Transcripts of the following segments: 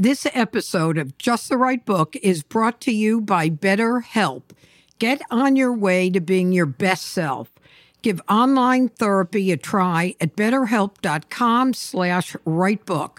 This episode of Just the Right Book is brought to you by BetterHelp. Get on your way to being your best self. Give online therapy a try at betterhelp.com slash rightbook.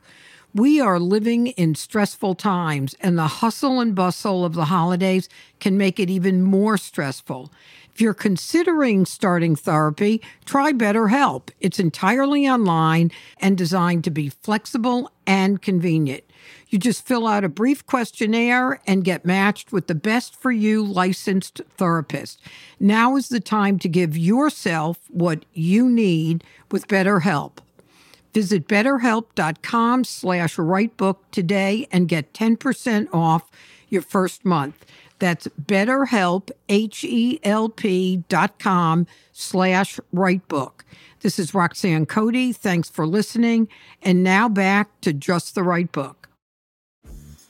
We are living in stressful times, and the hustle and bustle of the holidays can make it even more stressful. If you're considering starting therapy, try BetterHelp. It's entirely online and designed to be flexible and convenient. You just fill out a brief questionnaire and get matched with the best for you licensed therapist. Now is the time to give yourself what you need with BetterHelp. Visit betterhelp.com slash rightbook today and get 10% off your first month. That's betterhelp, H-E-L-P dot com slash rightbook. This is Roxanne Cody. Thanks for listening. And now back to Just the Right Book.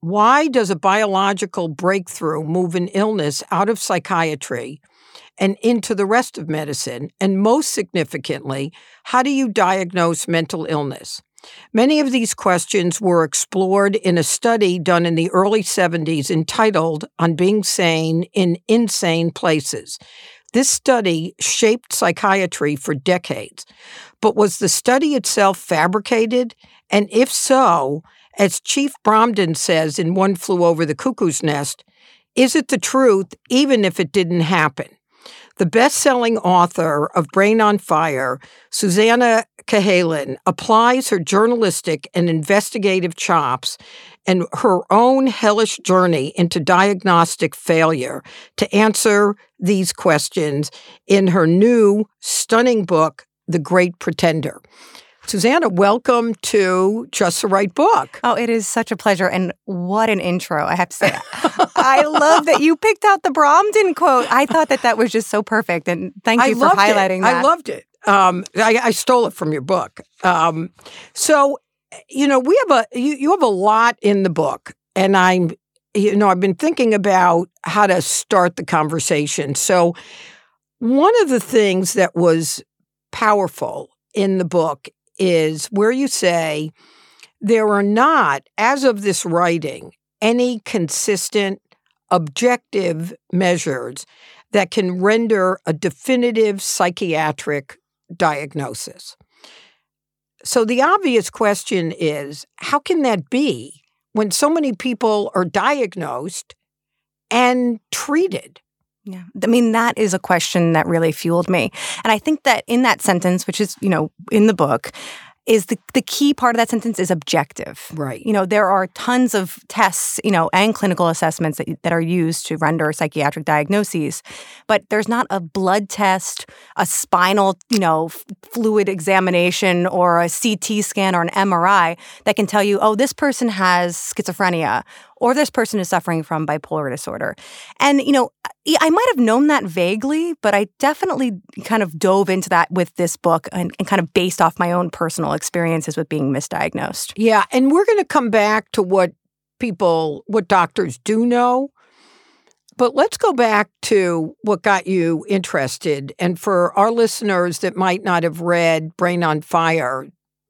Why does a biological breakthrough move an illness out of psychiatry and into the rest of medicine? And most significantly, how do you diagnose mental illness? Many of these questions were explored in a study done in the early 70s entitled On Being Sane in Insane Places. This study shaped psychiatry for decades. But was the study itself fabricated? And if so, as Chief Bromden says in One Flew Over the Cuckoo's Nest, is it the truth even if it didn't happen? The best selling author of Brain on Fire, Susannah Cahalan, applies her journalistic and investigative chops and her own hellish journey into diagnostic failure to answer these questions in her new, stunning book, The Great Pretender. Susannah, welcome to Just the Right Book. Oh, it is such a pleasure. And what an intro, I have to say. I love that you picked out the Bromden quote. I thought that that was just so perfect. And thank you I for highlighting it. that. I loved it. Um, I, I, stole it from your book. Um, so, you know, we have a, you, you have a lot in the book. And I'm, you know, I've been thinking about how to start the conversation. So, one of the things that was powerful in the book is where you say there are not, as of this writing, any consistent, objective measures that can render a definitive psychiatric diagnosis. So the obvious question is how can that be when so many people are diagnosed and treated? Yeah. I mean, that is a question that really fueled me. And I think that in that sentence, which is, you know, in the book, is the, the key part of that sentence is objective. Right. You know, there are tons of tests, you know, and clinical assessments that, that are used to render psychiatric diagnoses, but there's not a blood test, a spinal, you know, f- fluid examination or a CT scan or an MRI that can tell you, oh, this person has schizophrenia or this person is suffering from bipolar disorder. And, you know, I might have known that vaguely, but I definitely kind of dove into that with this book and, and kind of based off my own personal experiences with being misdiagnosed. Yeah. And we're going to come back to what people, what doctors do know. But let's go back to what got you interested. And for our listeners that might not have read Brain on Fire,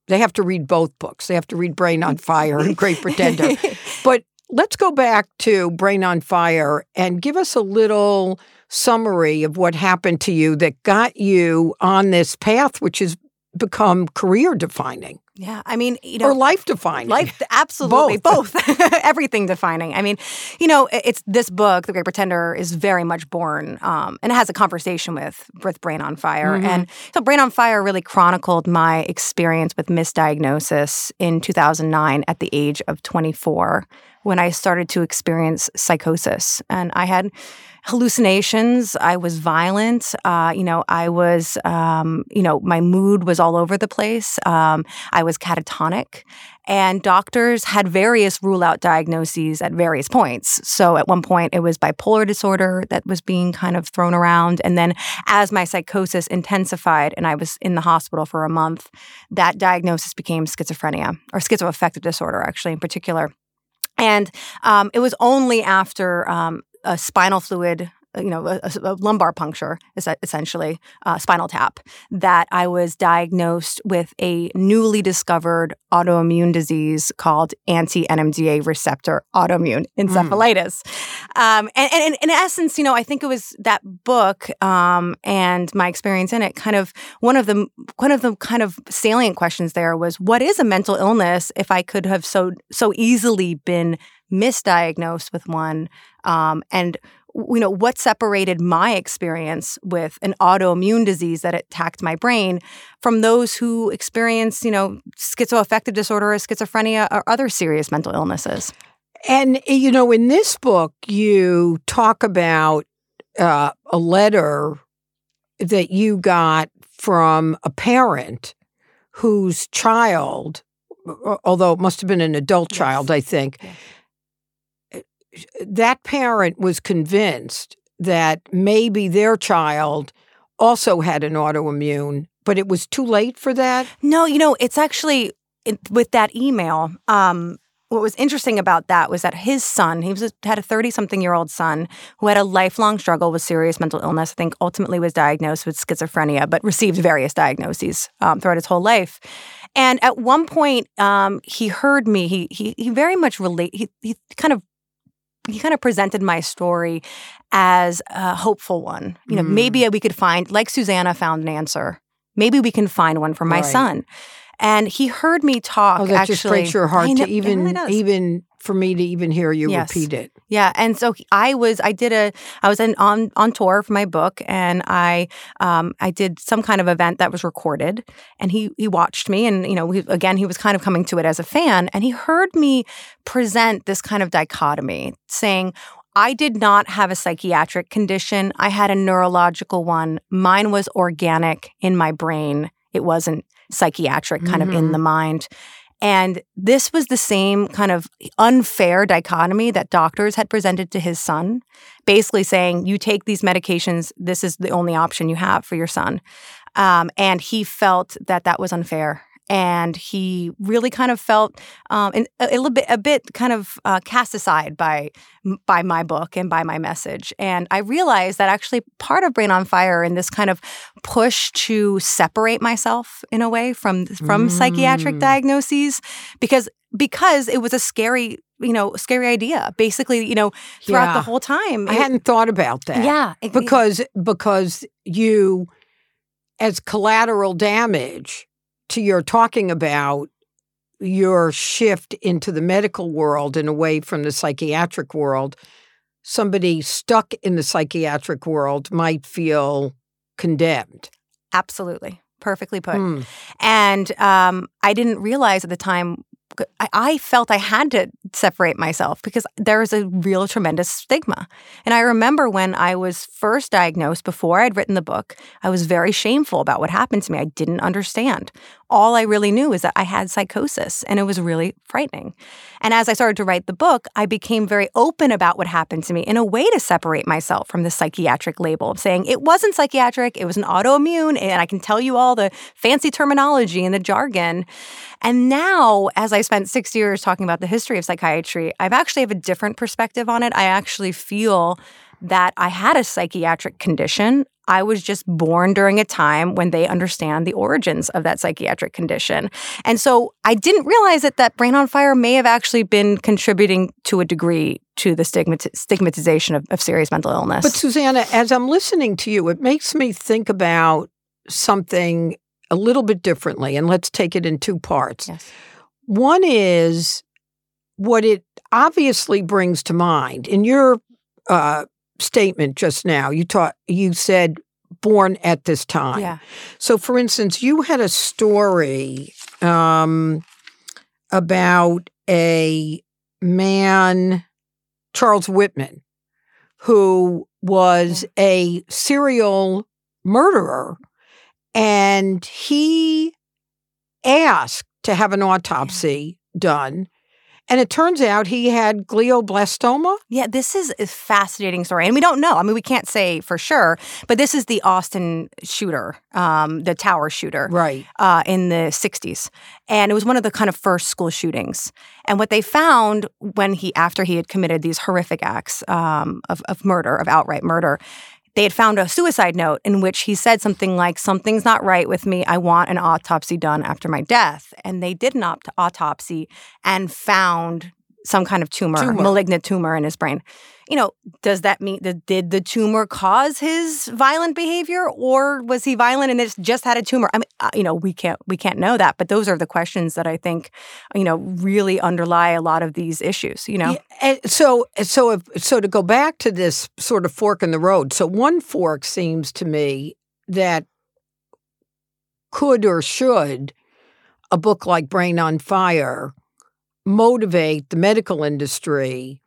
they have to read both books. They have to read Brain on Fire and Great Pretender. but let's go back to Brain on Fire and give us a little summary of what happened to you that got you on this path, which has become career defining. Yeah, I mean, you know, or life defining. Life, absolutely, both, both. everything defining. I mean, you know, it's this book, The Great Pretender, is very much born, um, and it has a conversation with with Brain on Fire, mm-hmm. and so Brain on Fire really chronicled my experience with misdiagnosis in 2009 at the age of 24 when I started to experience psychosis, and I had hallucinations. I was violent. Uh, you know, I was, um, you know, my mood was all over the place. Um, I was catatonic. And doctors had various rule out diagnoses at various points. So at one point, it was bipolar disorder that was being kind of thrown around. And then as my psychosis intensified and I was in the hospital for a month, that diagnosis became schizophrenia or schizoaffective disorder, actually, in particular. And um, it was only after um, a spinal fluid you know, a, a, lumbar puncture, is essentially, uh, spinal tap, that I was diagnosed with a newly discovered autoimmune disease called anti NMDA receptor autoimmune encephalitis. Mm. Um, and, and, in essence, you know, I think it was that book um, and my experience in it. Kind of one of the one of the kind of salient questions there was, what is a mental illness? If I could have so so easily been misdiagnosed with one, um, and you know what separated my experience with an autoimmune disease that attacked my brain from those who experience you know schizoaffective disorder or schizophrenia or other serious mental illnesses and you know in this book you talk about uh, a letter that you got from a parent whose child although it must have been an adult yes. child i think that parent was convinced that maybe their child also had an autoimmune, but it was too late for that? No, you know, it's actually with that email. Um, what was interesting about that was that his son, he was a, had a 30 something year old son who had a lifelong struggle with serious mental illness. I think ultimately was diagnosed with schizophrenia, but received various diagnoses um, throughout his whole life. And at one point, um, he heard me. He he he very much relate. He he kind of he kind of presented my story as a hopeful one. You know, mm. maybe we could find, like Susannah found an answer. Maybe we can find one for my right. son. And he heard me talk. Oh, that actually, just breaks your heart know, to even really even for me to even hear you yes. repeat it. Yeah, and so I was I did a I was in, on on tour for my book, and I um I did some kind of event that was recorded, and he he watched me, and you know he, again he was kind of coming to it as a fan, and he heard me present this kind of dichotomy, saying. I did not have a psychiatric condition. I had a neurological one. Mine was organic in my brain. It wasn't psychiatric, kind mm-hmm. of in the mm-hmm. mind. And this was the same kind of unfair dichotomy that doctors had presented to his son, basically saying, you take these medications, this is the only option you have for your son. Um, and he felt that that was unfair and he really kind of felt um, a, a, little bit a bit kind of uh, cast aside by by my book and by my message and i realized that actually part of brain on fire and this kind of push to separate myself in a way from from mm. psychiatric diagnoses because because it was a scary you know scary idea basically you know throughout yeah. the whole time i hadn't thought about that yeah it, because because you as collateral damage to your talking about your shift into the medical world and away from the psychiatric world, somebody stuck in the psychiatric world might feel condemned. Absolutely. Perfectly put. Mm. And um, I didn't realize at the time I, I felt I had to separate myself because there was a real tremendous stigma. And I remember when I was first diagnosed, before I'd written the book, I was very shameful about what happened to me. I didn't understand. All I really knew is that I had psychosis, and it was really frightening. And as I started to write the book, I became very open about what happened to me in a way to separate myself from the psychiatric label, saying it wasn't psychiatric, it was an autoimmune, and I can tell you all the fancy terminology and the jargon. And now, as I spent six years talking about the history of psychiatry, I've actually have a different perspective on it. I actually feel that I had a psychiatric condition. I was just born during a time when they understand the origins of that psychiatric condition. And so I didn't realize that that brain on fire may have actually been contributing to a degree to the stigmat- stigmatization of, of serious mental illness. But Susannah, as I'm listening to you, it makes me think about something a little bit differently, and let's take it in two parts. Yes. One is what it obviously brings to mind in your uh, statement just now. You taught you said born at this time. Yeah. So, for instance, you had a story um, about a man, Charles Whitman, who was a serial murderer, and he asked to have an autopsy done. And it turns out he had glioblastoma. Yeah, this is a fascinating story. And we don't know. I mean, we can't say for sure, but this is the Austin shooter, um, the tower shooter. Right. Uh, in the 60s. And it was one of the kind of first school shootings. And what they found when he, after he had committed these horrific acts um, of, of murder, of outright murder, they had found a suicide note in which he said something like, Something's not right with me. I want an autopsy done after my death. And they did an autopsy and found some kind of tumor, Tumor. malignant tumor in his brain. You know, does that mean that did the tumor cause his violent behavior, or was he violent and it just had a tumor? I mean, uh, you know, we can't we can't know that, but those are the questions that I think, you know, really underlie a lot of these issues. You know, Yeah, and so so if, so to go back to this sort of fork in the road. So one fork seems to me that could or should a book like Brain on Fire motivate the medical industry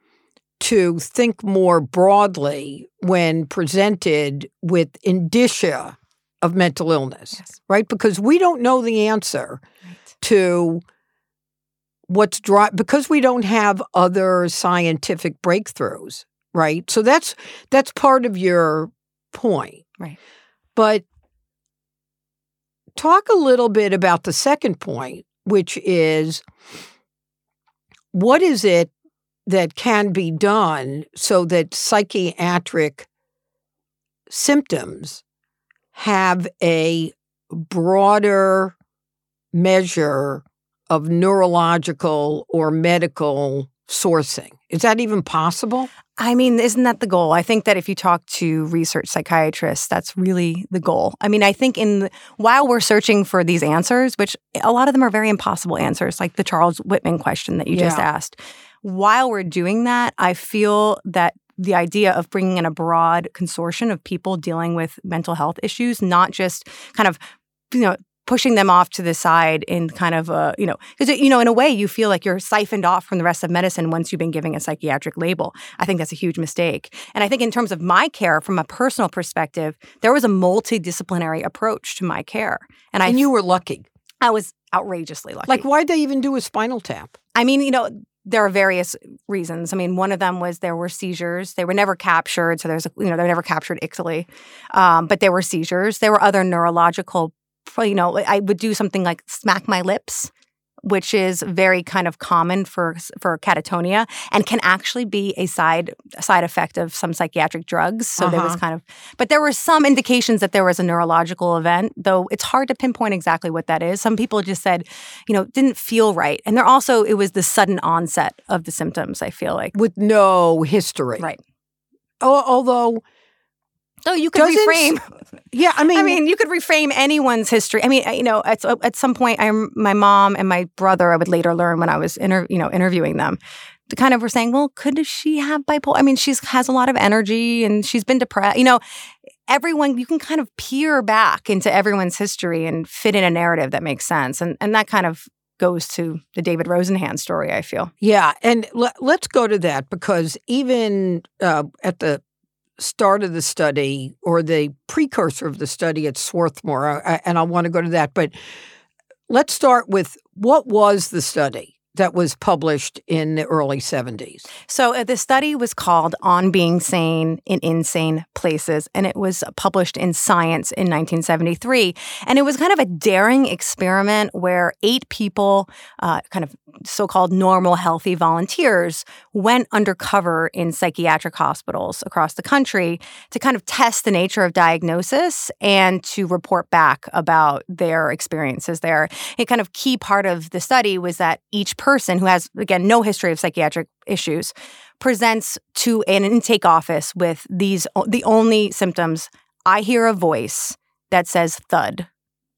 to think more broadly when presented with indicia of mental illness, Yes. right? Because we don't know the answer Right. to what's dry because we don't have other scientific breakthroughs, right? So that's that's part of your point. Right. But talk a little bit about the second point, which is what is it that can be done so that psychiatric symptoms have a broader measure of neurological or medical sourcing. Is that even possible? I mean, isn't that the goal? I think that if you talk to research psychiatrists, that's really the goal. I mean, I think in the, while we're searching for these answers, which a lot of them are very impossible answers, like the Charles Whitman question that you just asked, while we're doing that, I feel that the idea of bringing in a broad consortium of people dealing with mental health issues, not just kind of, you know, pushing them off to the side in kind of a, you know, because, you know, in a way you feel like you're siphoned off from the rest of medicine once you've been giving a psychiatric label. I think that's a huge mistake. And I think in terms of my care, from a personal perspective, there was a multidisciplinary approach to my care. And I, And you were lucky. I was outrageously lucky. Like, why'd they even do a spinal tap? I mean, you know, there are various reasons. I mean, one of them was there were seizures. They were never captured, so there's a, you know they were never captured ictally, um, but there were seizures. There were other neurological. You know, I would do something like smack my lips, which is very kind of common for for catatonia and can actually be a side side effect of some psychiatric drugs. So there was Uh-huh. kind of, but there were some indications that there was a neurological event, though it's hard to pinpoint exactly what that is. Some people just said, you know, didn't feel right, and there also it was the sudden onset of the symptoms. I feel like With no history. right. Although, So you could reframe. yeah, I mean, I mean, you could reframe anyone's history. I mean, you know, at at some point, I'm my mom and my brother. I would later learn when I was inter, you know interviewing them. Kind of were saying, well, could she have bipolar? I mean, she's has a lot of energy and she's been depressed. You know, everyone you can kind of peer back into everyone's history and fit in a narrative that makes sense, and and that kind of goes to the David Rosenhan story. I feel. Yeah, and le- let's go to that because even uh, at the start of the study or the precursor of the study at Swarthmore, and I want to go to that, but let's start with what was the study that was published in the early 70s? So uh, the study was called On Being Sane in Insane Places, and it was published in Science in 1973. And it was kind of a daring experiment where eight people, uh, kind of so called normal, healthy volunteers, went undercover in psychiatric hospitals across the country to kind of test the nature of diagnosis and to report back about their experiences there. A kind of key part of the study was that each person who has, again, no history of psychiatric issues presents to an intake office with these the only symptoms I hear a voice that says thud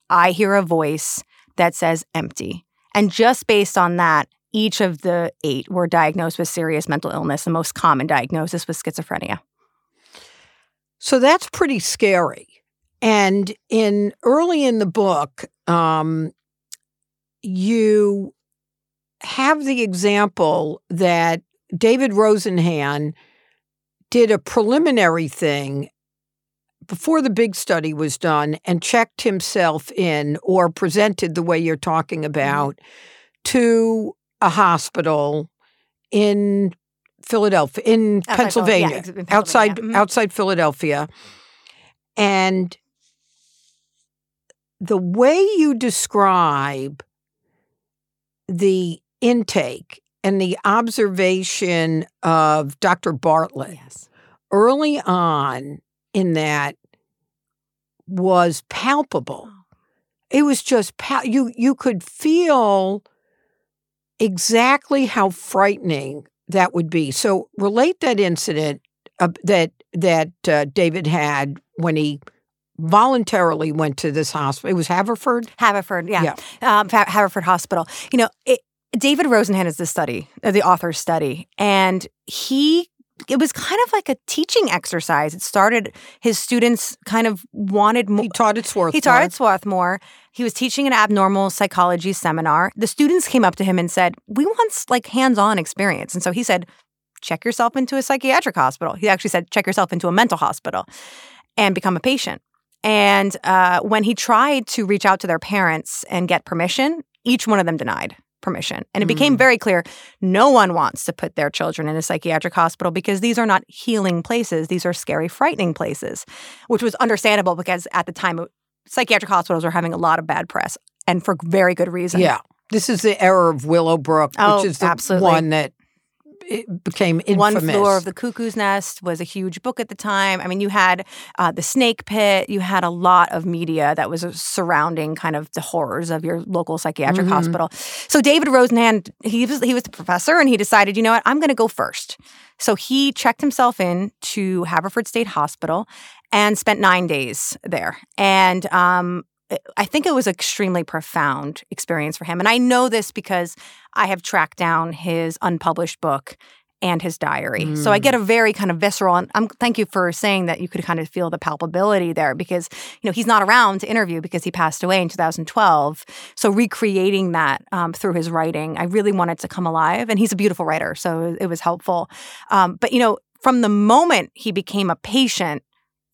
I hear a voice that says empty. And just based on that, each of the eight were diagnosed with serious mental illness. The most common diagnosis was schizophrenia. So that's pretty scary. And in early in the book, um, you have the example that David Rosenhan did a preliminary thing before the big study was done and checked himself in or presented the way you're talking Mm-hmm. about to a hospital in Philadelphia, in Outside Phil- yeah, Pennsylvania, outside Pennsylvania. Mhm. outside Philadelphia, and the way you describe the intake and the observation of Dr. Bartlett Yes. early on in that was palpable. It was just pal- you you could feel exactly how frightening that would be. So relate that incident uh, that that uh, David had when he voluntarily went to this hospital. It was Haverford. Haverford, yeah, Yeah. Um, Haverford Hospital. You know, it, David Rosenhan is the study, uh, the author's study, and he. It was kind of like a teaching exercise. It started. His students kind of wanted more. He taught at Swarthmore. He taught at Swarthmore. He was teaching an abnormal psychology seminar. The students came up to him and said, "We want like hands-on experience." And so he said, "Check yourself into a psychiatric hospital." He actually said, "Check yourself into a mental hospital and become a patient." And uh, when he tried to reach out to their parents and get permission, each one of them denied permission. And it became Mm. very clear no one wants to put their children in a psychiatric hospital because these are not healing places. These are scary, frightening places, which was understandable because at the time, psychiatric hospitals were having a lot of bad press and for very good reason. Yeah. This is the era of Willowbrook, Oh, which is the absolutely. one that it became infamous. One Flew Over the Cuckoo's Nest was a huge book at the time. I mean, you had uh, The Snake Pit, you had a lot of media that was uh, surrounding kind of the horrors of your local psychiatric Mhm. hospital. So David Rosenhan, he was he was the professor and he decided, you know what, I'm going to go first. So he checked himself in to Haverford State Hospital and spent nine days there. And um, I think it was an extremely profound experience for him. And I know this because I have tracked down his unpublished book and his diary. So I Mm. get a very kind of visceral and I'm thank you for saying that you could kind of feel the palpability there because you know he's not around to interview because he passed away in 2012. So recreating that um, through his writing, I really wanted to come alive and he's a beautiful writer, so it was helpful. Um, but you know, from the moment he became a patient,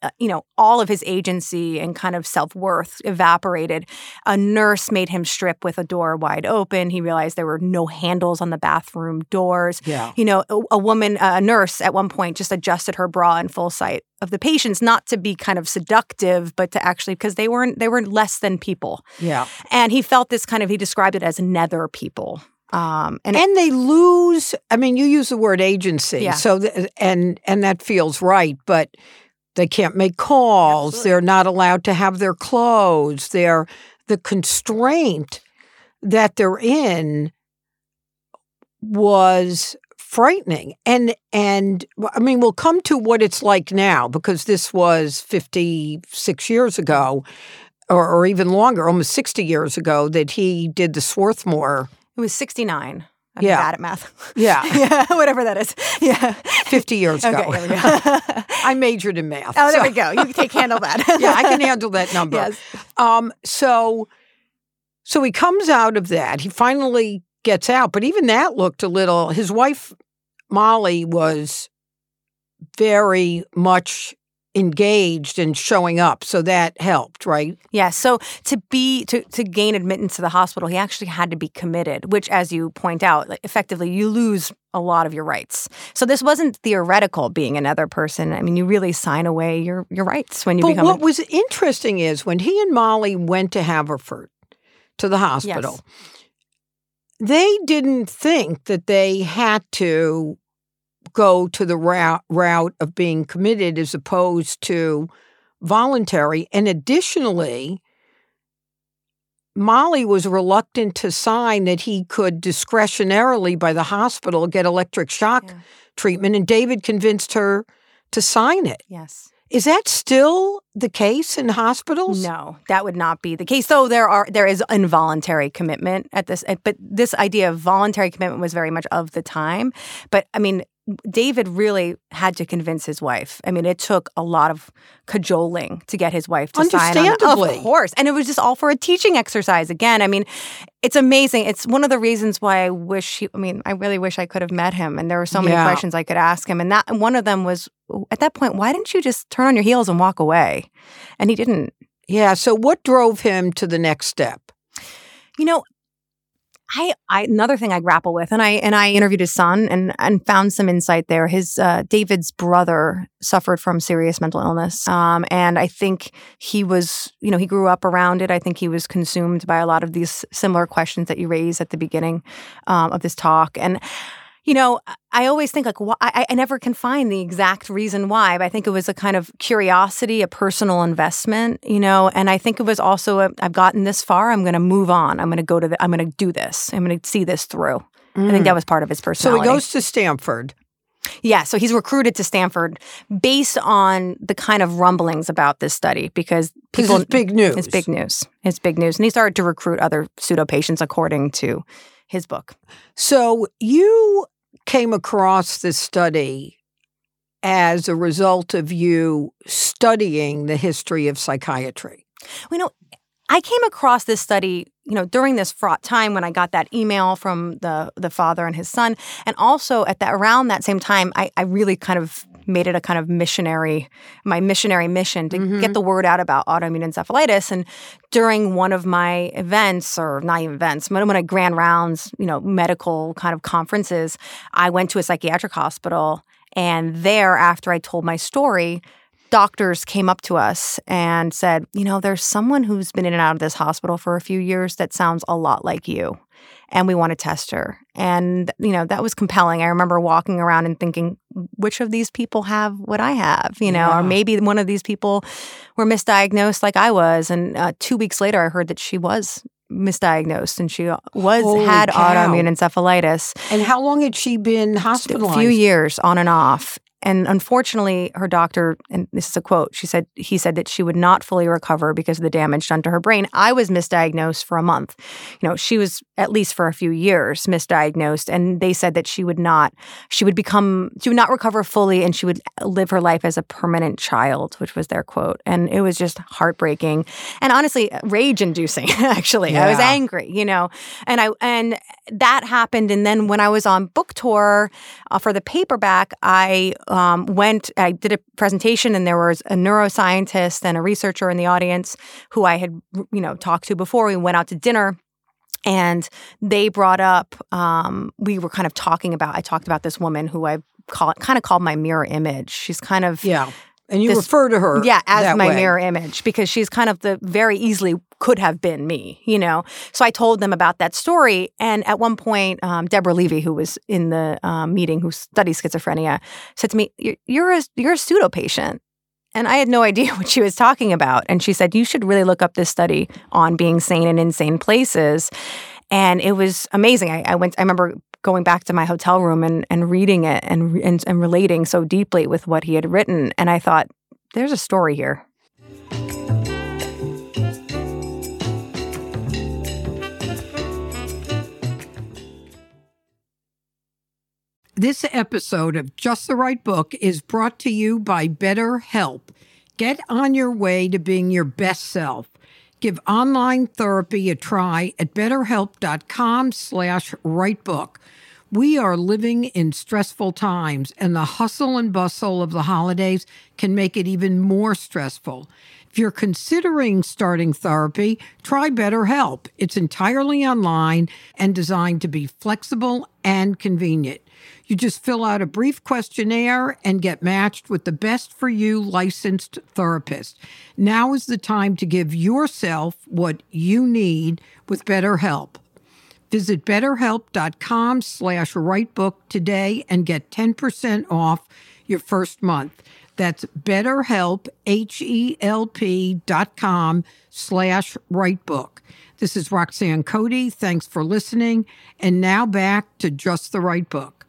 uh, you know, all of his agency and kind of self worth evaporated. A nurse made him strip with a door wide open. He realized there were no handles on the bathroom doors. Yeah. You know, a, a woman, a nurse at one point just adjusted her bra in full sight of the patients, not to be kind of seductive, but to actually, because they weren't, they were less than people. Yeah. And he felt this kind of, he described it as nether people. Um, and, And they lose, I mean, you use the word agency. Yeah. So, th- and, and that feels right, but they can't make calls. Absolutely. They're not allowed to have their clothes. They're the constraint that they're in was frightening. And, and I mean, we'll come to what it's like now because this was 56 years ago or, or even longer, almost 60 years ago that he did the Swarthmore. it was 69. I'm Yeah. bad at math. Yeah. yeah, whatever that is. Yeah. 50 years ago. there go. I majored in math. Oh, there so- we go. You can handle that. yeah, I can handle that number. Yes. Um, so, so he comes out of that. He finally gets out, but even that looked a little. His wife Molly was very much engaged and showing up, so that helped, right? Yeah. So to be to to gain admittance to the hospital, he actually had to be committed, which, as you point out, like, effectively you lose a lot of your rights. So this wasn't theoretical being another person. I mean, you really sign away your your rights when you But become. what a, was interesting is when he and Molly went to Haverford to the hospital, they didn't think that they had to go to the route, route of being committed as opposed to voluntary. And additionally, Molly was reluctant to sign that he could discretionarily by the hospital get electric shock Yeah. treatment, and David convinced her to sign it. yes. Is that still the case in hospitals? No, that would not be the case. Though there are there is involuntary commitment at this, but this idea of voluntary commitment was very much of the time. But I mean, David really had to convince his wife. I mean, it took a lot of cajoling to get his wife to sign on. Of course. And it was just all for a teaching exercise. Again, I mean, it's amazing. It's one of the reasons why I wish he, I mean, I really wish I could have met him. And there were so many yeah. questions I could ask him. And that one of them was at that point, why didn't you just turn on your heels and walk away? And he didn't. Yeah. So what drove him to the next step? You know, I, I, another thing I grapple with, and I and I interviewed his son and and found some insight there. His uh, David's brother suffered from serious mental illness, um, and I think he was, you know, he grew up around it. I think he was consumed by a lot of these similar questions that you raised at the beginning um, of this talk, and you know, I always think like, I, I never can find the exact reason why, but I think it was a kind of curiosity, a personal investment, you know, and I think it was also i have gotten this far, I'm going to move on. I'm going to go to the, I'm going to do this. I'm going to see this through. Mm. I think that mm. was part of his personality. So he goes to Stanford. Yeah, so he's recruited to Stanford based on the kind of rumblings about this study because people it's big news. It's big news. It's big news, and he started to recruit other pseudo patients according to his book. So you came across this study as a result of you studying the history of psychiatry? Well, you know, I came across this study, you know, during this fraught time when I got that email from the the father and his son, and also at that around that same time, I, I really kind of made it a kind of missionary, my missionary mission to mm-hmm. get the word out about autoimmune encephalitis. And during one of my events, or not even events, but when I grand rounds, you know, medical kind of conferences, I went to a psychiatric hospital. And there, after I told my story, doctors came up to us and said, you know, there's someone who's been in and out of this hospital for a few years that sounds a lot like you and we want to test her. And, you know, that was compelling. I remember walking around and thinking, which of these people have what I have, you know, yeah. or maybe one of these people were misdiagnosed like I was. And uh, two weeks later, I heard that she was misdiagnosed and she was Holy had cow. autoimmune encephalitis. And how long had she been hospitalized? A few years on and off. And unfortunately, her doctor, and this is a quote, she said, he said that she would not fully recover because of the damage done to her brain. I was misdiagnosed for a month. You know, she was at least for a few years misdiagnosed. And they said that she would not, she would become, she would not recover fully and she would live her life as a permanent child, which was their quote. And it was just heartbreaking and honestly rage inducing, actually. Yeah. I was angry, you know, and I, and that happened. And then when I was on book tour uh, for the paperback, I, um, went, I did a presentation, and there was a neuroscientist and a researcher in the audience who I had, you know, talked to before. We went out to dinner. And they brought up, um, we were kind of talking about, I talked about this woman who I call kind of called my mirror image. She's kind of yeah. And you this, refer to her, yeah, as my way. mirror image because she's kind of the very easily could have been me, you know. So I told them about that story, and at one point, um, Deborah Levy, who was in the um, meeting, who studies schizophrenia, said to me, "You're a you're a pseudo patient." And I had no idea what she was talking about. And she said, You should really look up this study on being sane in insane places. And it was amazing. I, I, went, I remember going back to my hotel room and, and reading it and, and, and relating so deeply with what he had written. And I thought, there's a story here. This episode of Just the Right Book is brought to you by BetterHelp. Get on your way to being your best self. Give online therapy a try at betterhelp.com slash rightbook. We are living in stressful times, and the hustle and bustle of the holidays can make it even more stressful. If you're considering starting therapy, try BetterHelp. It's entirely online and designed to be flexible and convenient. You just fill out a brief questionnaire and get matched with the best for you licensed therapist. Now is the time to give yourself what you need with BetterHelp. Visit betterhelp.com slash rightbook today and get 10% off your first month. That's betterhelp, H-E-L-P dot com slash rightbook. This is Roxanne Cody. Thanks for listening. And now back to Just the Right Book.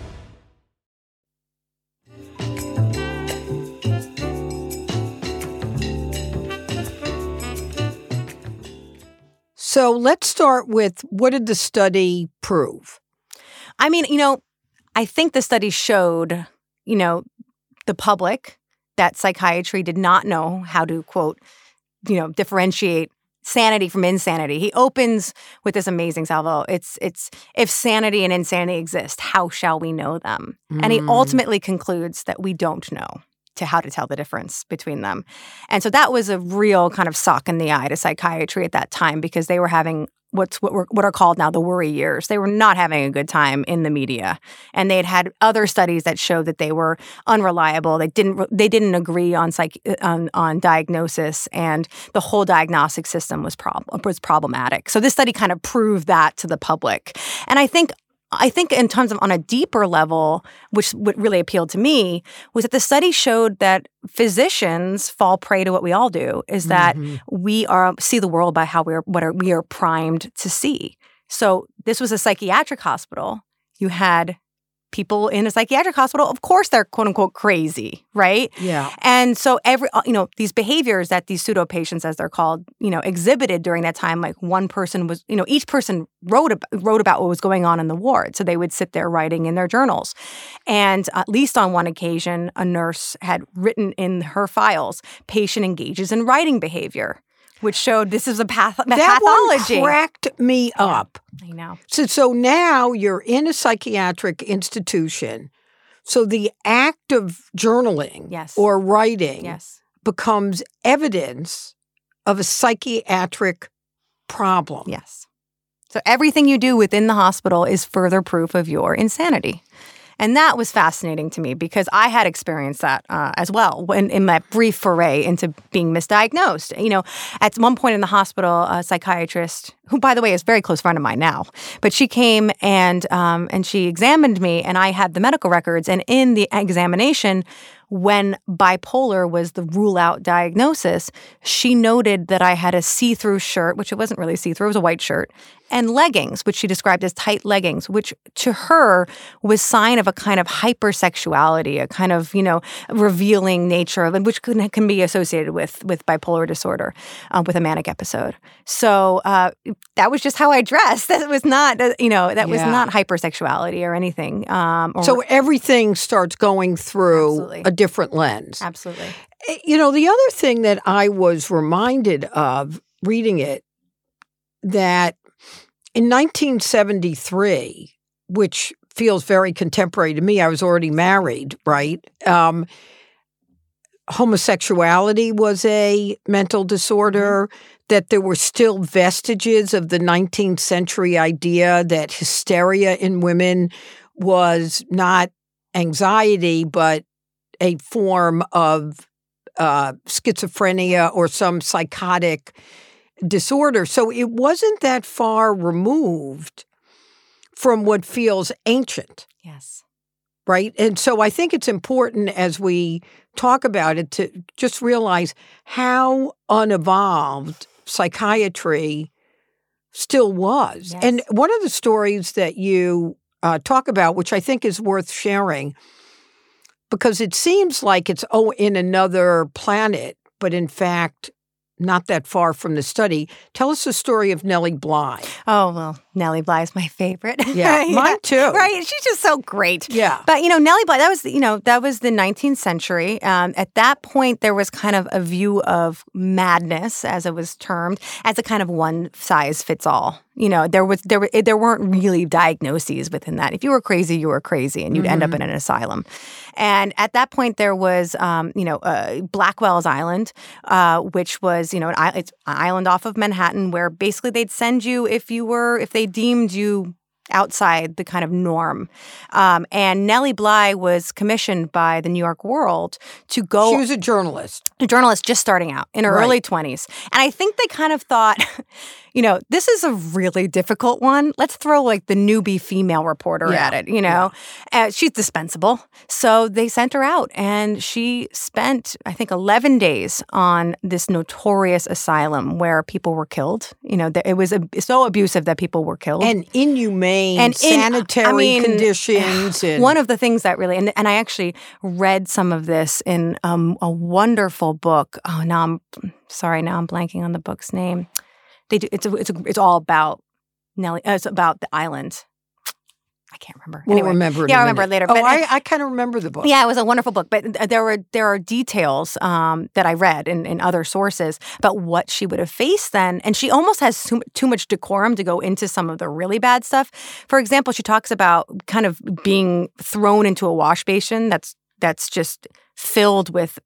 So let's start with what did the study prove? I mean, you know, I think the study showed, you know, the public that psychiatry did not know how to quote, you know, differentiate sanity from insanity. He opens with this amazing salvo. It's it's if sanity and insanity exist, how shall we know them? Mm. And he mm. ultimately concludes that we don't know to how to tell the difference between them. And so that was a real kind of sock in the eye to psychiatry at that time because they were having what's what, were, what are called now the worry years. They were not having a good time in the media, and they had had other studies that showed that they were unreliable. They didn't they didn't agree on psych on, on diagnosis, and the whole diagnostic system was prob- was problematic. So this study kind of proved that to the public, and I think I think in terms of on a deeper level, which what really appealed to me was that the study showed that physicians fall prey to what we all do is that mm-hmm. we are see the world by how we're what are we are primed to see. So this was a psychiatric hospital. You had people in a psychiatric hospital, of course they're quote unquote crazy, right? Yeah. And so every uh, you know, these behaviors that these pseudo patients as they're called, you know, exhibited during that time like one person was, you know, each person wrote about, wrote about what was going on in the ward. So they would sit there writing in their journals. And at least on one occasion a nurse had written in her files patient engages in writing behavior which showed this is a path- that pathology. One cracked me up. I know. So, so now you're in a psychiatric institution. So the act of journaling yes. or writing yes. becomes evidence of a psychiatric problem. Yes. So everything you do within the hospital is further proof of your insanity. And that was fascinating to me because I had experienced that uh, as well when in my brief foray into being misdiagnosed. You know, at one point in the hospital, a psychiatrist, who by the way is a very close friend of mine now, but she came and um, and she examined me, and I had the medical records, and in the examination when bipolar was the rule out diagnosis, she noted that I had a see through shirt, which it wasn't really see through, it was a white shirt, and leggings, which she described as tight leggings, which to her was sign of a kind of hypersexuality, a kind of you know revealing nature of which can, can be associated with with bipolar disorder, uh, with a manic episode. So uh, that was just how I dressed. That was not you know that yeah. was not hypersexuality or anything. Um, or, so everything starts going through absolutely. a different lens. Absolutely. Eh, you know the other thing that I was reminded of reading it that in 1973, which feels very contemporary to me, I was already married, right? Um, homosexuality was a mental disorder, mm-hmm. that there were still vestiges of the 19th century idea that hysteria in women was not anxiety, but a form of uh, schizophrenia or some psychotic disorder. So it wasn't that far removed from what feels ancient. Yes. Right. And so I think it's important as we talk about it to just realize how unevolved psychiatry still was. Yes. And one of the stories that you uh, talk about, which I think is worth sharing, because it seems like it's oh in another planet, but in fact not that far from the study. Tell us the story of Nellie Bly. Oh, well, Nellie Bly is my favorite. Yeah, yeah, mine too. Right? She's just so great. Yeah. But, you know, Nellie Bly, that was, you know, that was the 19th century. Um, at that point, there was kind of a view of madness, as it was termed, as a kind of one size fits all you know there was there there weren't really diagnoses within that if you were crazy you were crazy and you'd mm-hmm. end up mm-hmm. in an asylum and at that point there was um, you know uh, blackwell's island uh, which was you know an, it's an island off of manhattan where basically they'd send you if you were if they deemed you outside the kind of norm. Um, and Nellie Bly was commissioned by the New York World to go. She was a journalist. A journalist just starting out in her Right. early 20s. And I think they kind of thought, you know, this is a really difficult one. Let's throw like the newbie female reporter Yeah, at it, you know? Uh, she's dispensable. So they sent her out and she spent, I think, 11 days on this notorious asylum where people were killed. You know, it was so abusive that people were killed. And inhumane And in- I sanitary mean, conditions. And One of the things that really, and, and I actually read some of this in um, a wonderful book. Oh, now I'm sorry. Now I'm blanking on the book's name. They do. It's a, it's a, it's all about Nellie. Uh, it's about the island. I can't remember. we'll Anyway, remember. yeah, I'll remember minute. later, Oh, but- I, I kind of remember the book. yeah, it was a wonderful book, but there were there are details um, that I read in, in other sources about what she would have faced then, and she almost has too, too much decorum to go into some of the really bad stuff. For example, she talks about kind of being thrown into a wash basin that's that's just filled with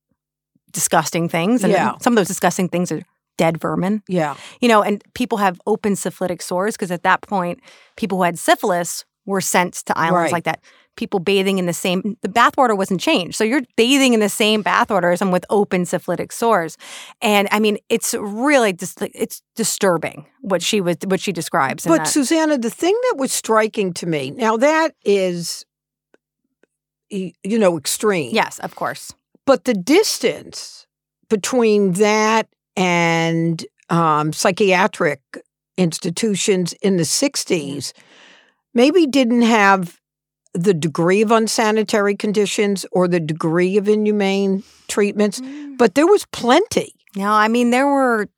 disgusting things, and Yeah. some of those disgusting things are dead vermin Yeah. you know, and people have open syphilitic sores because at that point, people who had syphilis were sent to islands Right. like that. People bathing in the same, the bathwater wasn't changed. So you're bathing in the same bathwater as someone with open syphilitic sores. And I mean, it's really just, it's disturbing what she was, what she describes. But that. Susannah, the thing that was striking to me now that is, you know, extreme. yes, of course. But the distance between that and um, psychiatric institutions in the 60s maybe didn't have the degree of unsanitary conditions or the degree of inhumane treatments, but there was plenty. No, I mean, there were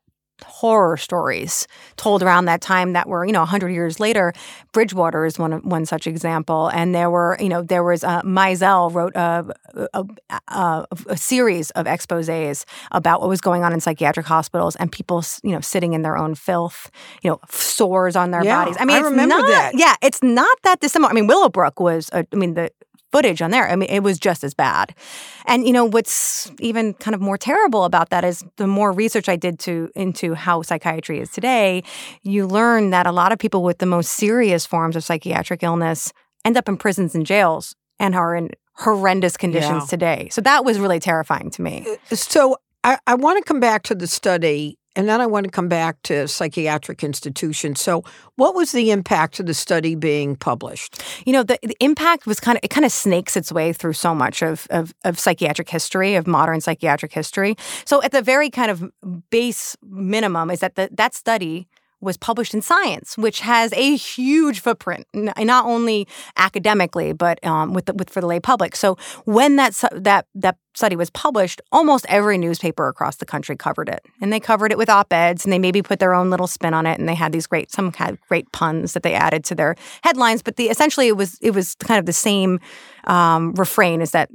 horror stories told around that time that were, you know, 100 years later. Bridgewater is one of- one such example. And there were, you know, there was, uh, Maisel wrote a, a, a, a series of exposés about what was going on in psychiatric hospitals and people, you know, sitting in their own filth, you know, sores on their Yeah, bodies. I mean, I it's remember not, that. Yeah, it's not that dissimilar. I mean, Willowbrook was, a, I mean, the footage on there, I mean, it was just as bad. And you know what's even kind of more terrible about that is the more research I did to into how psychiatry is today, you learn that a lot of people with the most serious forms of psychiatric illness end up in prisons and jails and are in horrendous conditions Yeah. today. So that was really terrifying to me. Uh, so I, I want to come back to the study and then I want to come back to psychiatric institutions. So, what was the impact of the study being published? You know, the, the impact was kind of it kind of snakes its way through so much of, of of psychiatric history, of modern psychiatric history. So at the very kind of base minimum is that the, that study was published in Science, which has a huge footprint, not only academically but um, with the, with for the lay public. So when that that that study was published, almost every newspaper across the country covered it, and they covered it with op-eds, and they maybe put their own little spin on it, and they had these great some had great puns that they added to their headlines. But the essentially it was it was kind of the same um, refrain: is that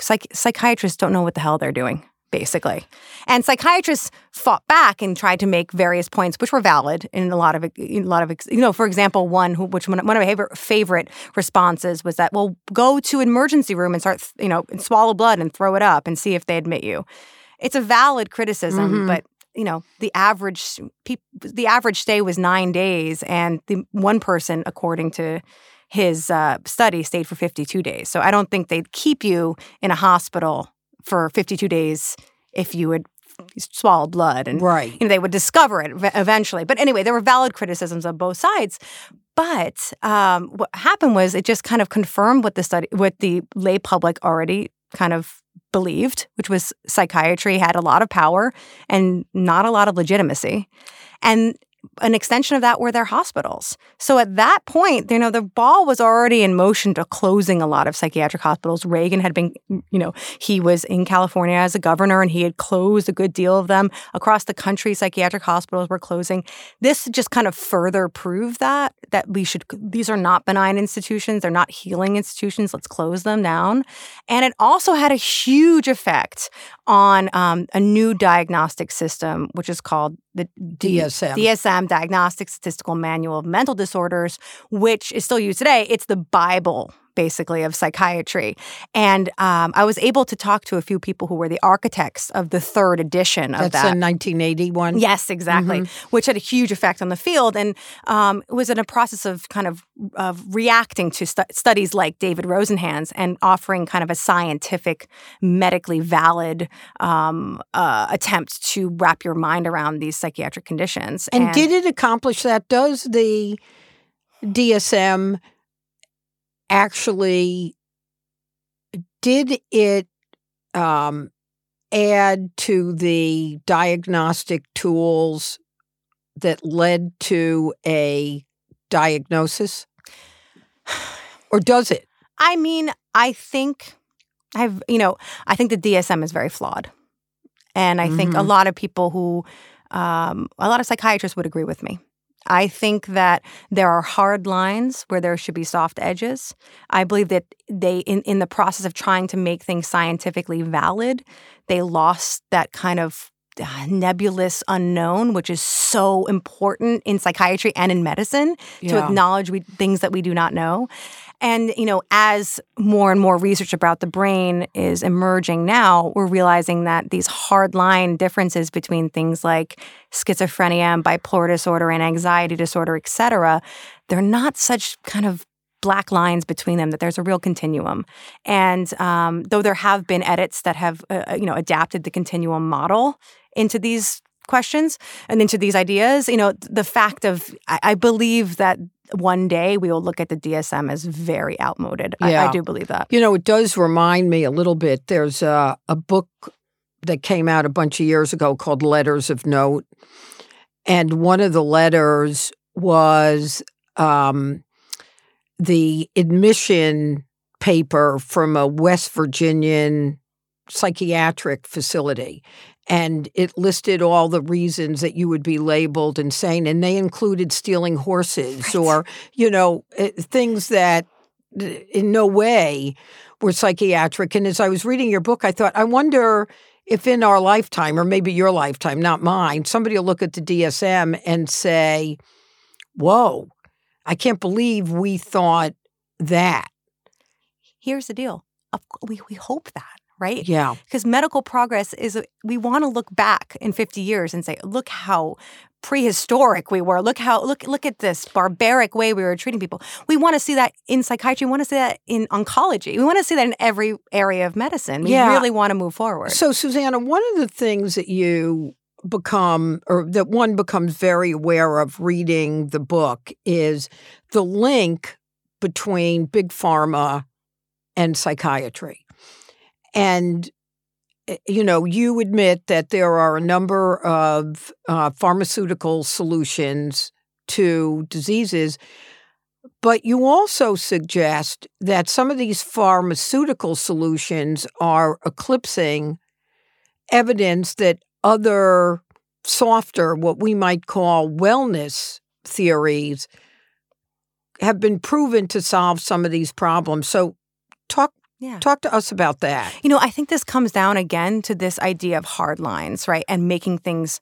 psych- psychiatrists don't know what the hell they're doing. Basically, and psychiatrists fought back and tried to make various points, which were valid in a lot of a lot of you know. For example, one who, which one, one of my favorite, responses was that, well, go to an emergency room and start, you know, and swallow blood and throw it up and see if they admit you. It's a valid criticism, Mhm. but you know, the average peop, the average stay was nine days, and the one person, according to his uh, study, stayed for fifty two days. So I don't think they'd keep you in a hospital for fifty two days if you would swallow blood and Right. you know, they would discover it eventually. But anyway, there were valid criticisms on both sides. But um, what happened was it just kind of confirmed what the study, what the lay public already kind of believed, which was psychiatry had a lot of power and not a lot of legitimacy. And an extension of that were their hospitals. So at that point, you know, the ball was already in motion to closing a lot of psychiatric hospitals. Reagan had been, you know, he was in California as a governor and he had closed a good deal of them. Across the country, psychiatric hospitals were closing. This just kind of further proved that, that we should, these are not benign institutions. They're not healing institutions. Let's close them down. And it also had a huge effect on um, a new diagnostic system, which is called the DSM. DSM, Diagnostic Statistical Manual of Mental Disorders, which is still used today. It's the Bible, basically of psychiatry. And um, I was able to talk to a few people who were the architects of the third edition of That's that. a 1981. Yes, exactly, Mm-hmm. which had a huge effect on the field, and um, was in a process of kind of of reacting to stu- studies like David Rosenhan's and offering kind of a scientific, medically valid um, uh, attempt to wrap your mind around these psychiatric conditions. And, did it accomplish that? Does the DSM actually did it um, add to the diagnostic tools that led to a diagnosis, or does it? I mean, I think I've, you know, I think the DSM is very flawed. And I think a Mhm. lot of people who, um, a lot of psychiatrists would agree with me. I think that there are hard lines where there should be soft edges. I believe that they, in, in the process of trying to make things scientifically valid, they lost that kind of uh, nebulous unknown, which is so important in psychiatry and in medicine to acknowledge we, things that we do not know. And, you know, as more and more research about the brain is emerging now, we're realizing that these hard line differences between things like schizophrenia and bipolar disorder and anxiety disorder, et cetera, they're not such kind of black lines between them that there's a real continuum. And um, though there have been edits that have uh, you know adapted the continuum model into these questions and into these ideas you know the fact of i, I believe that one day we will look at the dsm as very outmoded I, I do believe that You know, it does remind me a little bit. There's a, a book that came out a bunch of years ago called Letters of Note. And one of the letters was um, the admission paper from a West Virginian psychiatric facility. And it listed all the reasons that you would be labeled insane. And they included stealing horses or, you know, eh, things that eh, in no way were psychiatric. And as I was reading your book, I thought, I wonder if in our lifetime, or maybe your lifetime, not mine, somebody will look at the DSM and say, Whoa, I can't believe we thought that. here's the deal we, we hope that right? Yeah. because medical progress is, we want to look back in 50 years and say look how prehistoric we were. Look how look look at this barbaric way we were treating people. We want to see that in psychiatry. We want to see that in oncology. We want to see that in every area of medicine. We Yeah. really want to move forward. So, Susannah, one of the things that you become, or that one becomes very aware of reading the book, is the link between big pharma and psychiatry. And, eh, you know, you admit that there are a number of uh, pharmaceutical solutions to diseases. But you also suggest that some of these pharmaceutical solutions are eclipsing evidence that other softer, what we might call wellness theories, have been proven to solve some of these problems. So, talk yeah talk to us about that. You know, I think this comes down again to this idea of hard lines, right? And making things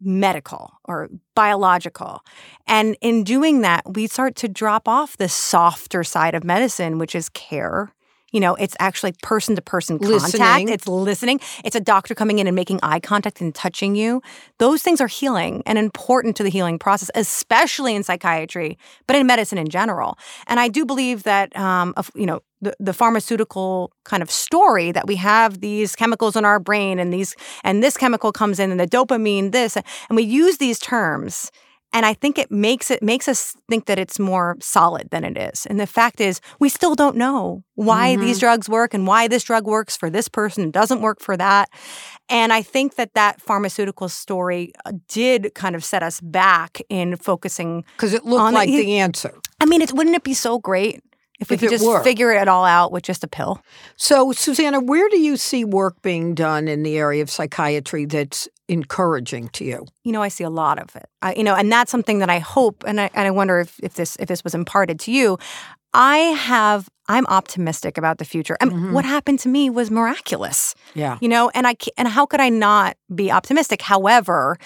medical or biological. And in doing that, we start to drop off the softer side of medicine, which is care. You know, it's actually person to person contact. It's listening. It's a doctor coming in and making eye contact and touching you. Those things are healing and important to the healing process, especially in psychiatry, but in medicine in general. And I do believe that, um, of, you know, the, the pharmaceutical kind of story that we have these chemicals in our brain and these and this chemical comes in and the dopamine this and we use these terms and I think it makes it makes us think that it's more solid than it is. And the fact is, we still don't know why these drugs work and why this drug works for this person and doesn't work for that. And I think that that pharmaceutical story uh, did kind of set us back in focusing. Because it looked On the- like the answer. I mean, it wouldn't it be so great if we If could just were. figure it all out with just a pill? So, Susannah, where do you see work being done in the area of psychiatry that's encouraging to you? you know, I see a lot of it. I, you know, and that's something that I hope, and I, and I wonder if, if this if this was imparted to you. I have, I'm optimistic about the future. And Mhm. what happened to me was miraculous. Yeah. You know, and I and how could I not be optimistic? However,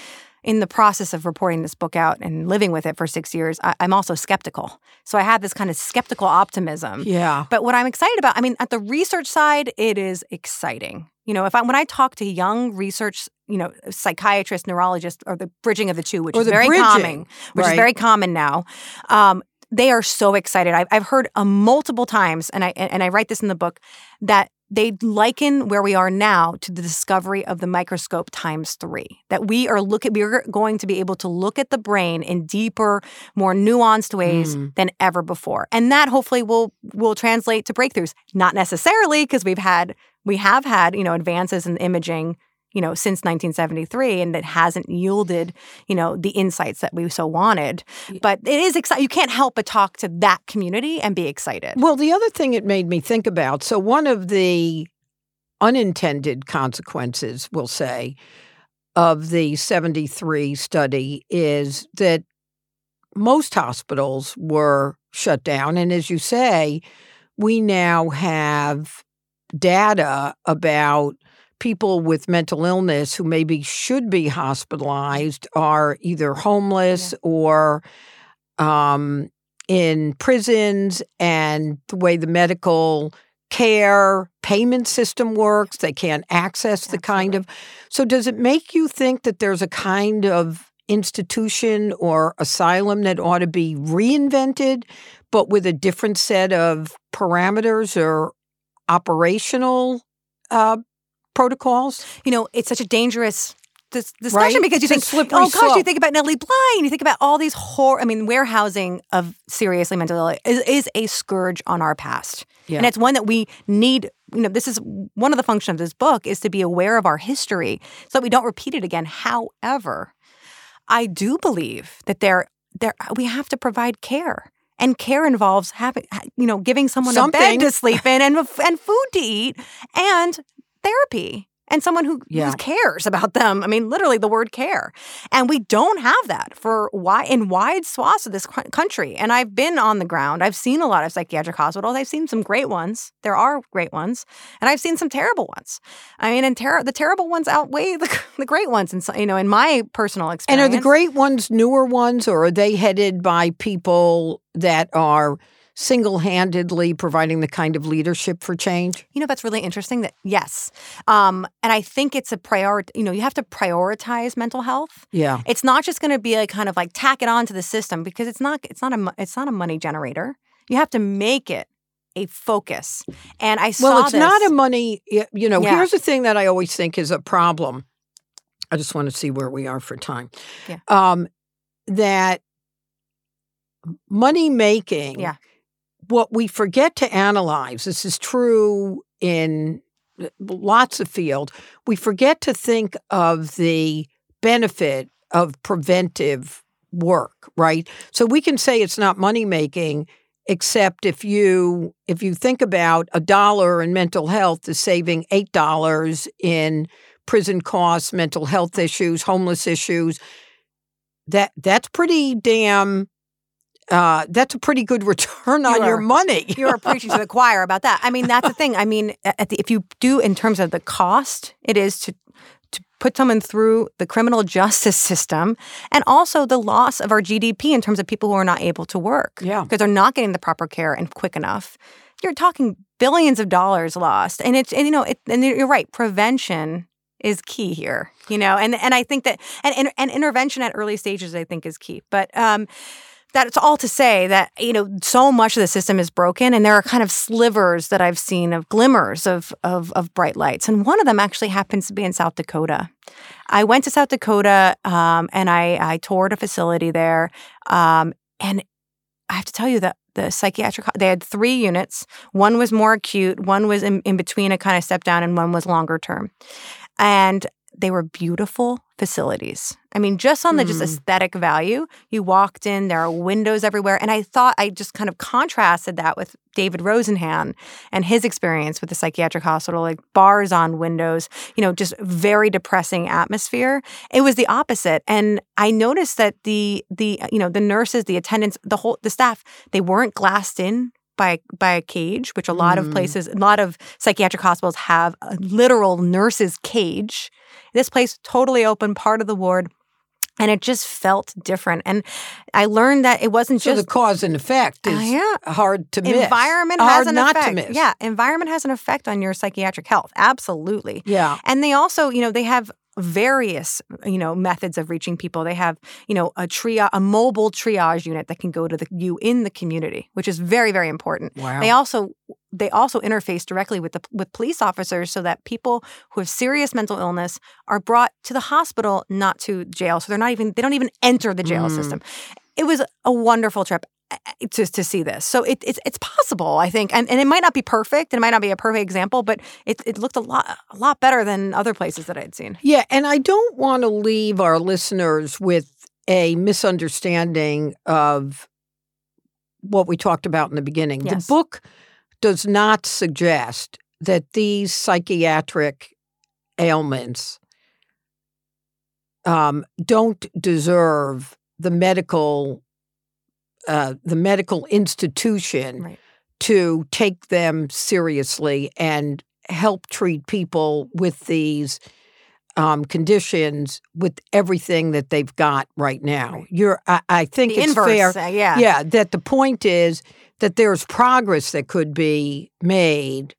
in the process of reporting this book out and living with it for six years, I, am also skeptical. So I have this kind of skeptical optimism. Yeah. But what I'm excited about, I mean, at the research side, it is exciting. You know, if I when I talk to young research, you know, psychiatrists, neurologists, or the bridging of the two, which or is very bridging, common, which right. is very common now. Um, they are so excited. I've, I've heard uh, multiple times, and I and I write this in the book that they liken where we are now to the discovery of the microscope times three. That we are looking, we're going to be able to look at the brain in deeper, more nuanced ways Mm. than ever before, and that hopefully will will translate to breakthroughs. Not necessarily because we've had we have had you know advances in imaging you know since 1973 and it hasn't yielded you know the insights that we so wanted but it is exciting you can't help but talk to that community and be excited Well, the other thing it made me think about so, one of the unintended consequences, we'll say, of the 73 study is that most hospitals were shut down. And as you say, we now have data about people with mental illness who maybe should be hospitalized are either homeless or um, in prisons and the way the medical care payment system works they can't access the kind of so does it make you think that there's a kind of institution or asylum that ought to be reinvented but with a different set of parameters or operational uh, protocols you know it's such a dangerous dis- discussion Right? because you It's think oh gosh you think about Nellie Bly and you think about all these hor I mean warehousing of seriously mental ill is, is a scourge on our past Yeah. and it's one that we need you know this is one of the functions of this book is to be aware of our history so that we don't repeat it again however I do believe that there there we have to provide care. And care involves having you know giving someone a bed to sleep in and and food to eat and therapy and someone who, Yeah. who cares about them. I mean, literally the word care. And we don't have that for why in wide swaths of this country. And I've been on the ground. I've seen a lot of psychiatric hospitals. I've seen some great ones. There are great ones, and I've seen some terrible ones. I mean, and ter- the terrible ones outweigh the, the great ones. And you know, in my personal experience, And are the great ones newer ones, or are they headed by people that are single handedly providing the kind of leadership for change? You know, that's really interesting. That yes, um, and I think it's a priority. You know, you have to prioritize mental health. Yeah. It's not just going to be like kind of like tack it on to the system because it's not. It's not a. It's not a money generator. You have to make it a focus. And I saw Well, it's not a money, you know, Yeah. here's the thing that I always think is a problem. I just want to see where we are for time. Yeah. Um, that money making, Yeah. What we forget to analyze, this is true in uh, lots of fields, we forget to think of the benefit of preventive work, right? So we can say it's not money making except if you if you think about a dollar in mental health is saving eight dollars in prison costs mental health issues homeless issues that that's pretty damn uh, that's a pretty good return on You your money You're preaching to the choir about that. I mean, that's the thing. I mean, at the, if you do in terms of the cost, it is to to put someone through the criminal justice system, and also the loss of our GDP in terms of people who are not able to work. Yeah. because they're not getting the proper care and quick enough. You're talking billions of dollars lost, and it's and you know, it, and you're right. Prevention is key here. You know, and and I think that and and, and intervention at early stages, I think, is key. But um, that's all to say that you know so much of the system is broken and there are kind of slivers that i've seen of glimmers of, of of bright lights. And one of them actually happens to be in south dakota. I went to south dakota um, and i i toured a facility there um, and i have to tell you that the psychiatric they had three units. One was more acute one was in, in between a kind of step down and one was longer term. And they were beautiful facilities. I mean, just on the just Mm. aesthetic value, you walked in, there are windows everywhere. And I thought I just kind of contrasted that with David Rosenhan and his experience with the psychiatric hospital, like bars on windows, you know, just very depressing atmosphere. It was the opposite. And I noticed that the the you know, the nurses, the attendants, the whole the staff, they weren't glassed in by by a cage, which a lot of Mm. places, a lot of psychiatric hospitals have a literal nurse's cage. This place totally open, part of the ward. and it just felt different. And I learned that it wasn't So just the cause and effect is Uh, yeah. hard to miss. environment hard has an not effect. to miss. Yeah, environment has an effect on your psychiatric health. Absolutely. Yeah. And they also, you know, they have various, you know, methods of reaching people. They have, you know, a triage, a mobile triage unit that can go to the you in the community, which is very, very important. Wow. They also they also interface directly with the with police officers so that people who have serious mental illness are brought to the hospital, not to jail. So they're not even they don't even enter the jail Mm. system. It was a wonderful trip to to see this. So it, it's it's possible, I think, and and it might not be perfect, and it might not be a perfect example, but it it looked a lot a lot better than other places that I'd seen. Yeah, and I don't want to leave our listeners with a misunderstanding of what we talked about in the beginning. Yes. The book does not suggest that these psychiatric ailments um, don't deserve the medical uh, the medical institution Right. to take them seriously and help treat people with these um, conditions with everything that they've got right now. Right. You're, I, I think The it's inverse, fair. uh, yeah. Yeah, that the point is that there's progress that could be made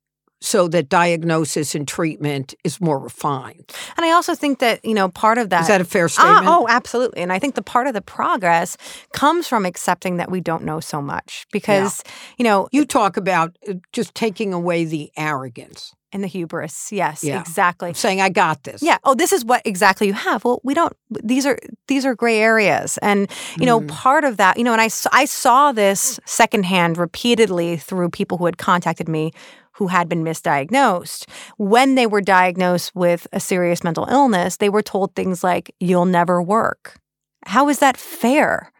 so that diagnosis and treatment is more refined. And I also think that you know part of that Is that a fair Ah, statement? oh, absolutely. And I think the part of the progress comes from accepting that we don't know so much because, you know, You talk about uh, just taking away the arrogance, and the hubris. Yes, Yeah. exactly. saying, I got this. Yeah. Oh, this is what exactly you have. Well, we don't. These are these are gray areas, and you know, Mm. part of that. You know, and I I saw this secondhand repeatedly through people who had contacted me who had been misdiagnosed. When they were diagnosed with a serious mental illness, they were told things like, "You'll never work." How is that fair?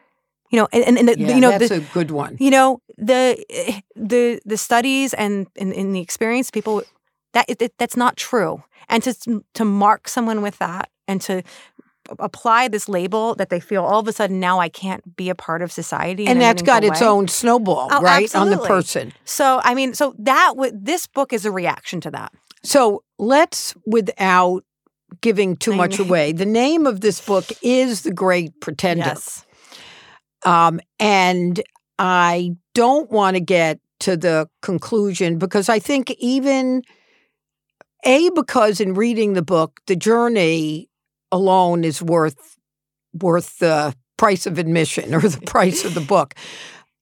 You know, and, and, the, Yeah, you know, that's the, a good one. you know the eh, the the studies and in, in the experience people that it, that's not true and to to mark someone with that and to apply this label that they feel all of a sudden now I can't be a part of society And that's got meaningful its way. own snowball, Oh, right, on the person. so I mean so that would this book is a reaction to that So let's, without giving too I much mean- away, the name of this book is The Great Pretender. yes Um, and I don't want to get to the conclusion because I think even a because in reading the book, the journey alone is worth worth the price of admission or the price of the book,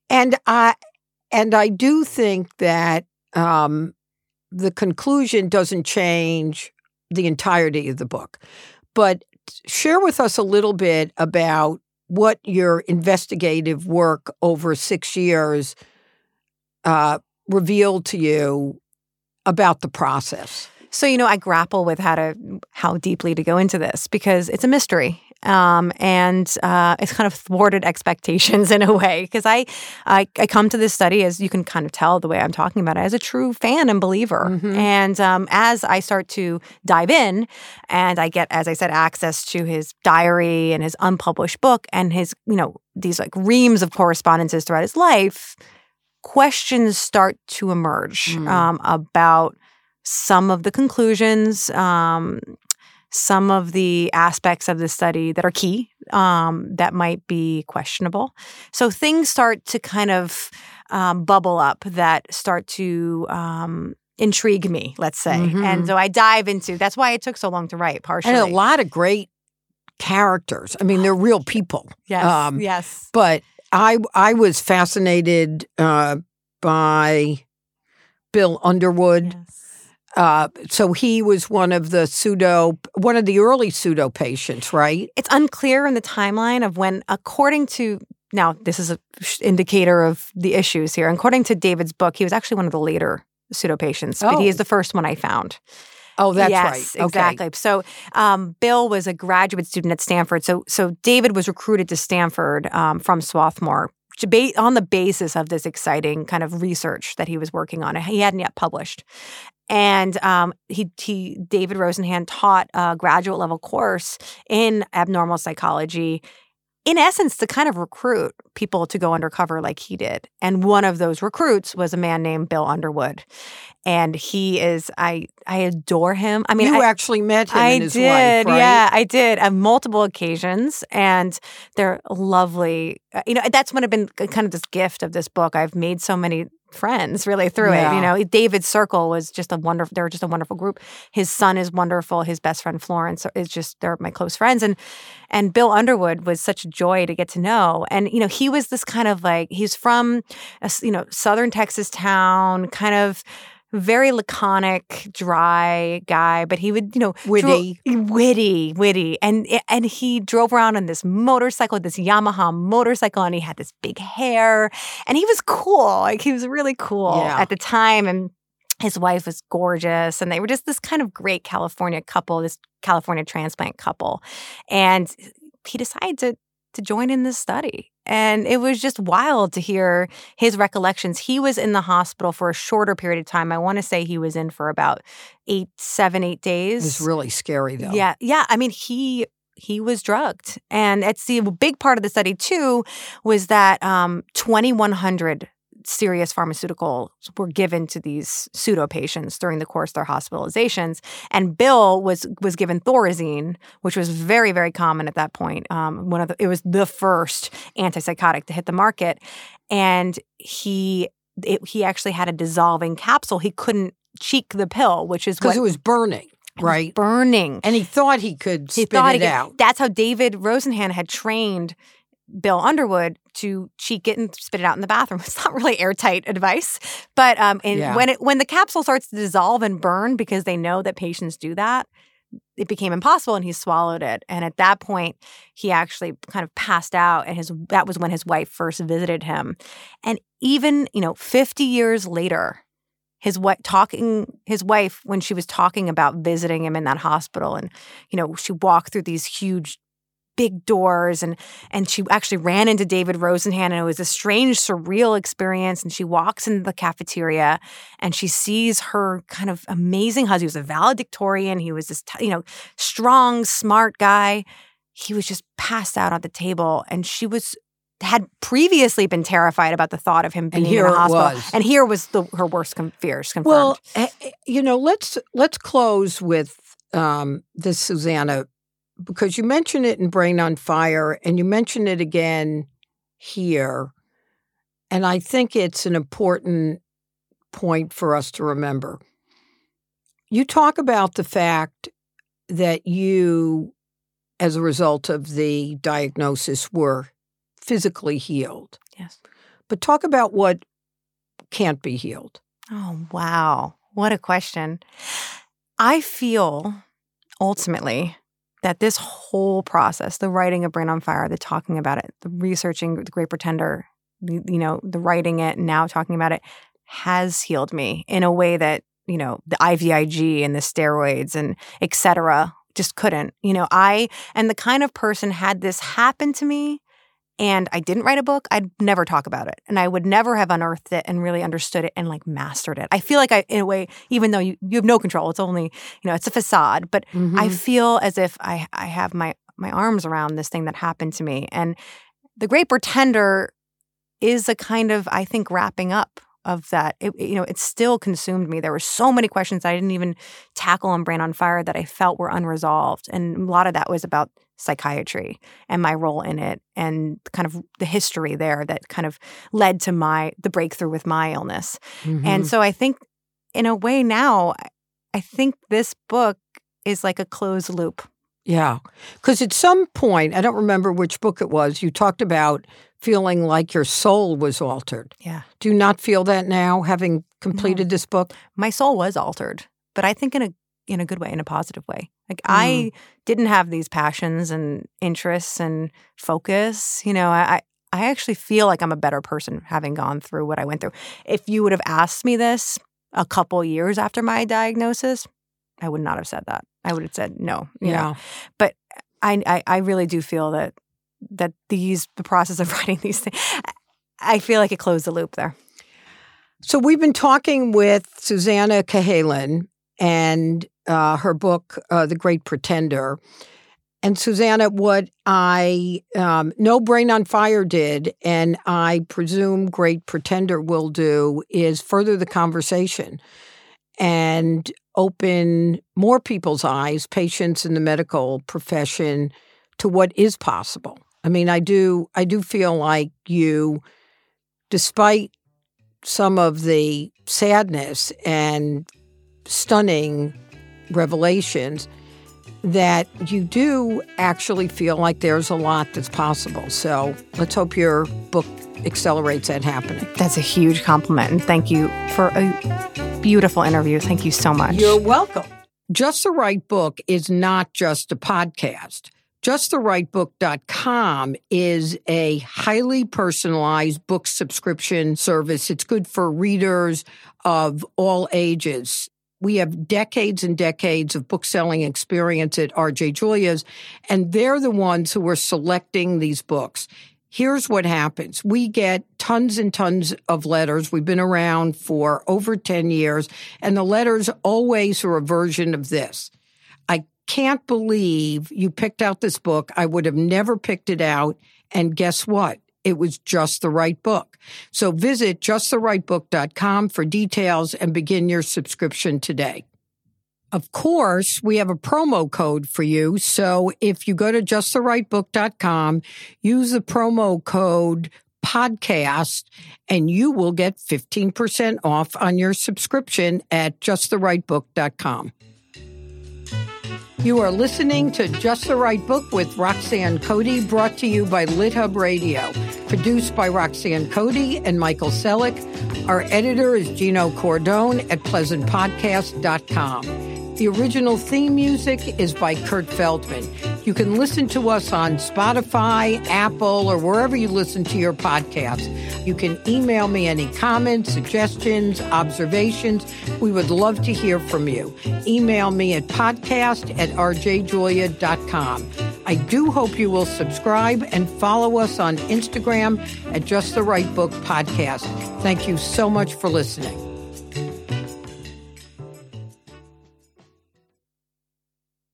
and I and I do think that um, the conclusion doesn't change the entirety of the book, but share with us a little bit about what your investigative work over six years uh, revealed to you about the process. So you know, I grapple with how to how deeply to go into this because it's a mystery, um, and uh, it's kind of thwarted expectations in a way. Because I, I, I come to this study as you can kind of tell the way I'm talking about it as a true fan and believer. Mhm. And um, as I start to dive in, and I get, as I said, access to his diary and his unpublished book and his, you know, these like reams of correspondences throughout his life, questions start to emerge Mm. um, about some of the conclusions, um, some of the aspects of the study that are key um, that might be questionable. So things start to kind of um, bubble up that start to um, intrigue me, let's say. Mhm. And so I dive into that's why it took so long to write, partially. And a lot of great characters. I mean, they're real people. Yes. um, yes. But I I was fascinated uh, by Bill Underwood. Yes. Uh, so he was one of the pseudo, one of the early pseudo patients, right? It's unclear in the timeline of when, according to now, this is an indicator of the issues here. According to David's book, he was actually one of the later pseudo patients, but he Oh. is the first one I found. Oh, that's yes, right. Okay. exactly. So um, Bill was a graduate student at Stanford. So so David was recruited to Stanford um, from Swarthmore on the basis of this exciting kind of research that he was working on. He hadn't yet published. And um, he, he, David Rosenhan taught a graduate level course in abnormal psychology in essence, to kind of recruit people to go undercover like he did. And one of those recruits was a man named Bill Underwood. And he is, I I adore him. I mean, you I, actually met him I did, right? yeah, I did on multiple occasions, and they're lovely. Uh, You know, that's one of been kind of this gift of this book. I've made so many friends really through it. You know, David Circle was just a wonderful. They're just a wonderful group. His son is wonderful. His best friend Florence is just they're my close friends, and and Bill Underwood was such a joy to get to know. And you know, he was this kind of like he's from a you know southern Texas town, kind of very laconic, dry guy, but he would, you know, dro- Witty. witty, witty, and and he drove around on this motorcycle, this Yamaha motorcycle, and he had this big hair, and he was cool. Like he was really cool Yeah. at the time, and his wife was gorgeous, and they were just this kind of great California couple, this California transplant couple, and he decided to to join in this study. And it was just wild to hear his recollections. He was in the hospital for a shorter period of time. I want to say he was in for about eight, seven, eight days. It was really scary, though. Yeah, yeah. I mean, he he was drugged, and it's the big part of the study too was that um, twenty one hundred serious pharmaceuticals were given to these pseudo patients during the course of their hospitalizations, and Bill was was given Thorazine, which was very very common at that point. Um, one of the, it was the first antipsychotic to hit the market, and he it, he actually had a dissolving capsule. He couldn't cheek the pill, which is Because it was burning, right? burning. And he thought he could He spit thought it he could- out. That's how David Rosenhan had trained Bill Underwood to cheek it and spit it out in the bathroom. It's not really airtight advice, but um, and Yeah. when it when the capsule starts to dissolve and burn because they know that patients do that, it became impossible, and he swallowed it. And at that point, he actually kind of passed out, and his that was when his wife first visited him. And even you know, fifty years later, his wife talking his wife when she was talking about visiting him in that hospital and you know she walked through these huge big doors and and she actually ran into David Rosenhan and it was a strange surreal experience and she walks into the cafeteria and she sees her kind of amazing husband. He was a valedictorian. He was this you know strong smart guy. He was just passed out on the table and she was had previously been terrified about the thought of him being here in a hospital and here was the her worst com- fears confirmed. Well, eh, eh, you know, let's let's close with um, this, Susannah, because you mention it in Brain on Fire, and you mention it again here, and I think it's an important point for us to remember. You talk about the fact that you, as a result of the diagnosis, were physically healed, yes but talk about what can't be healed. Oh, wow. What a question. I feel ultimately that this whole process, the writing of Brain on Fire, the talking about it, the researching The Great Pretender, you know, the writing it now talking about it has healed me in a way that, you know, the IVIG and the steroids and et cetera just couldn't. You know, I and the kind of person had this happen to me and I didn't write a book, I'd never talk about it. And I would never have unearthed it and really understood it and like mastered it. I feel like I, in a way, even though you, you have no control, it's only, you know, it's a facade, but I Mhm. feel as if I, I have my, my arms around this thing that happened to me. And The Great Pretender is a kind of, I think, wrapping up of that. It, you know, it still consumed me. There were so many questions I didn't even tackle on Brain on Fire that I felt were unresolved. And a lot of that was about psychiatry and my role in it and kind of the history there that kind of led to my the breakthrough with my illness. Mhm. And so I think in a way now I think this book is like a closed loop. Yeah. Because at some point, I don't remember which book it was, you talked about feeling like your soul was altered. Yeah. Do you not feel that now, having completed this book? My soul was altered, but I think in a in a good way, in a positive way. Like I mm. didn't have these passions and interests and focus. You know, I I I actually feel like I'm a better person having gone through what I went through. If you would have asked me this a couple years after my diagnosis, I would not have said that. I would have said no. you know. Yeah. I, I I really do feel that that these the process of writing these things, I feel like it closed the loop there. So we've been talking with Susannah Cahalan and uh, her book, uh, The Great Pretender. And Susannah, what I um, know Brain on Fire did, and I presume Great Pretender will do, is further the conversation and open more people's eyes, patients in the medical profession, to what is possible. I mean, I do, I do feel like you, despite some of the sadness and stunning revelations that you do actually feel like there's a lot that's possible. So let's hope your book accelerates that happening. That's a huge compliment. And thank you for a beautiful interview. Thank you so much. You're welcome. Just the Right Book is not just a podcast. JustTheRightBook.com is a highly personalized book subscription service. It's good for readers of all ages. We have decades and decades of book selling experience at RJ Julia's, and they're the ones who are selecting these books. Here's what happens. We get tons and tons of letters. We've been around for over 10 years, and the letters always are a version of this. I can't believe you picked out this book. I would have never picked it out. And guess what? It was just the right book. So visit justtherightbook.com for details and begin your subscription today. Of course, we have a promo code for you. So if you go to justtherightbook.com, use the promo code podcast and you will get 15% off on your subscription at justtherightbook.com. You are listening to Just the Right Book with Roxanne Cody, brought to you by LitHub Radio. Produced by Roxanne Cody and Michael Selleck. Our editor is Gino Cordone at pleasantpodcast.com. The original theme music is by Kurt Feldman. You can listen to us on Spotify, Apple, or wherever you listen to your podcasts. You can email me any comments, suggestions, observations. We would love to hear from you. Email me at podcast at rjjulia.com. I do hope you will subscribe and follow us on Instagram at Just the Right Book Podcast. Thank you so much for listening.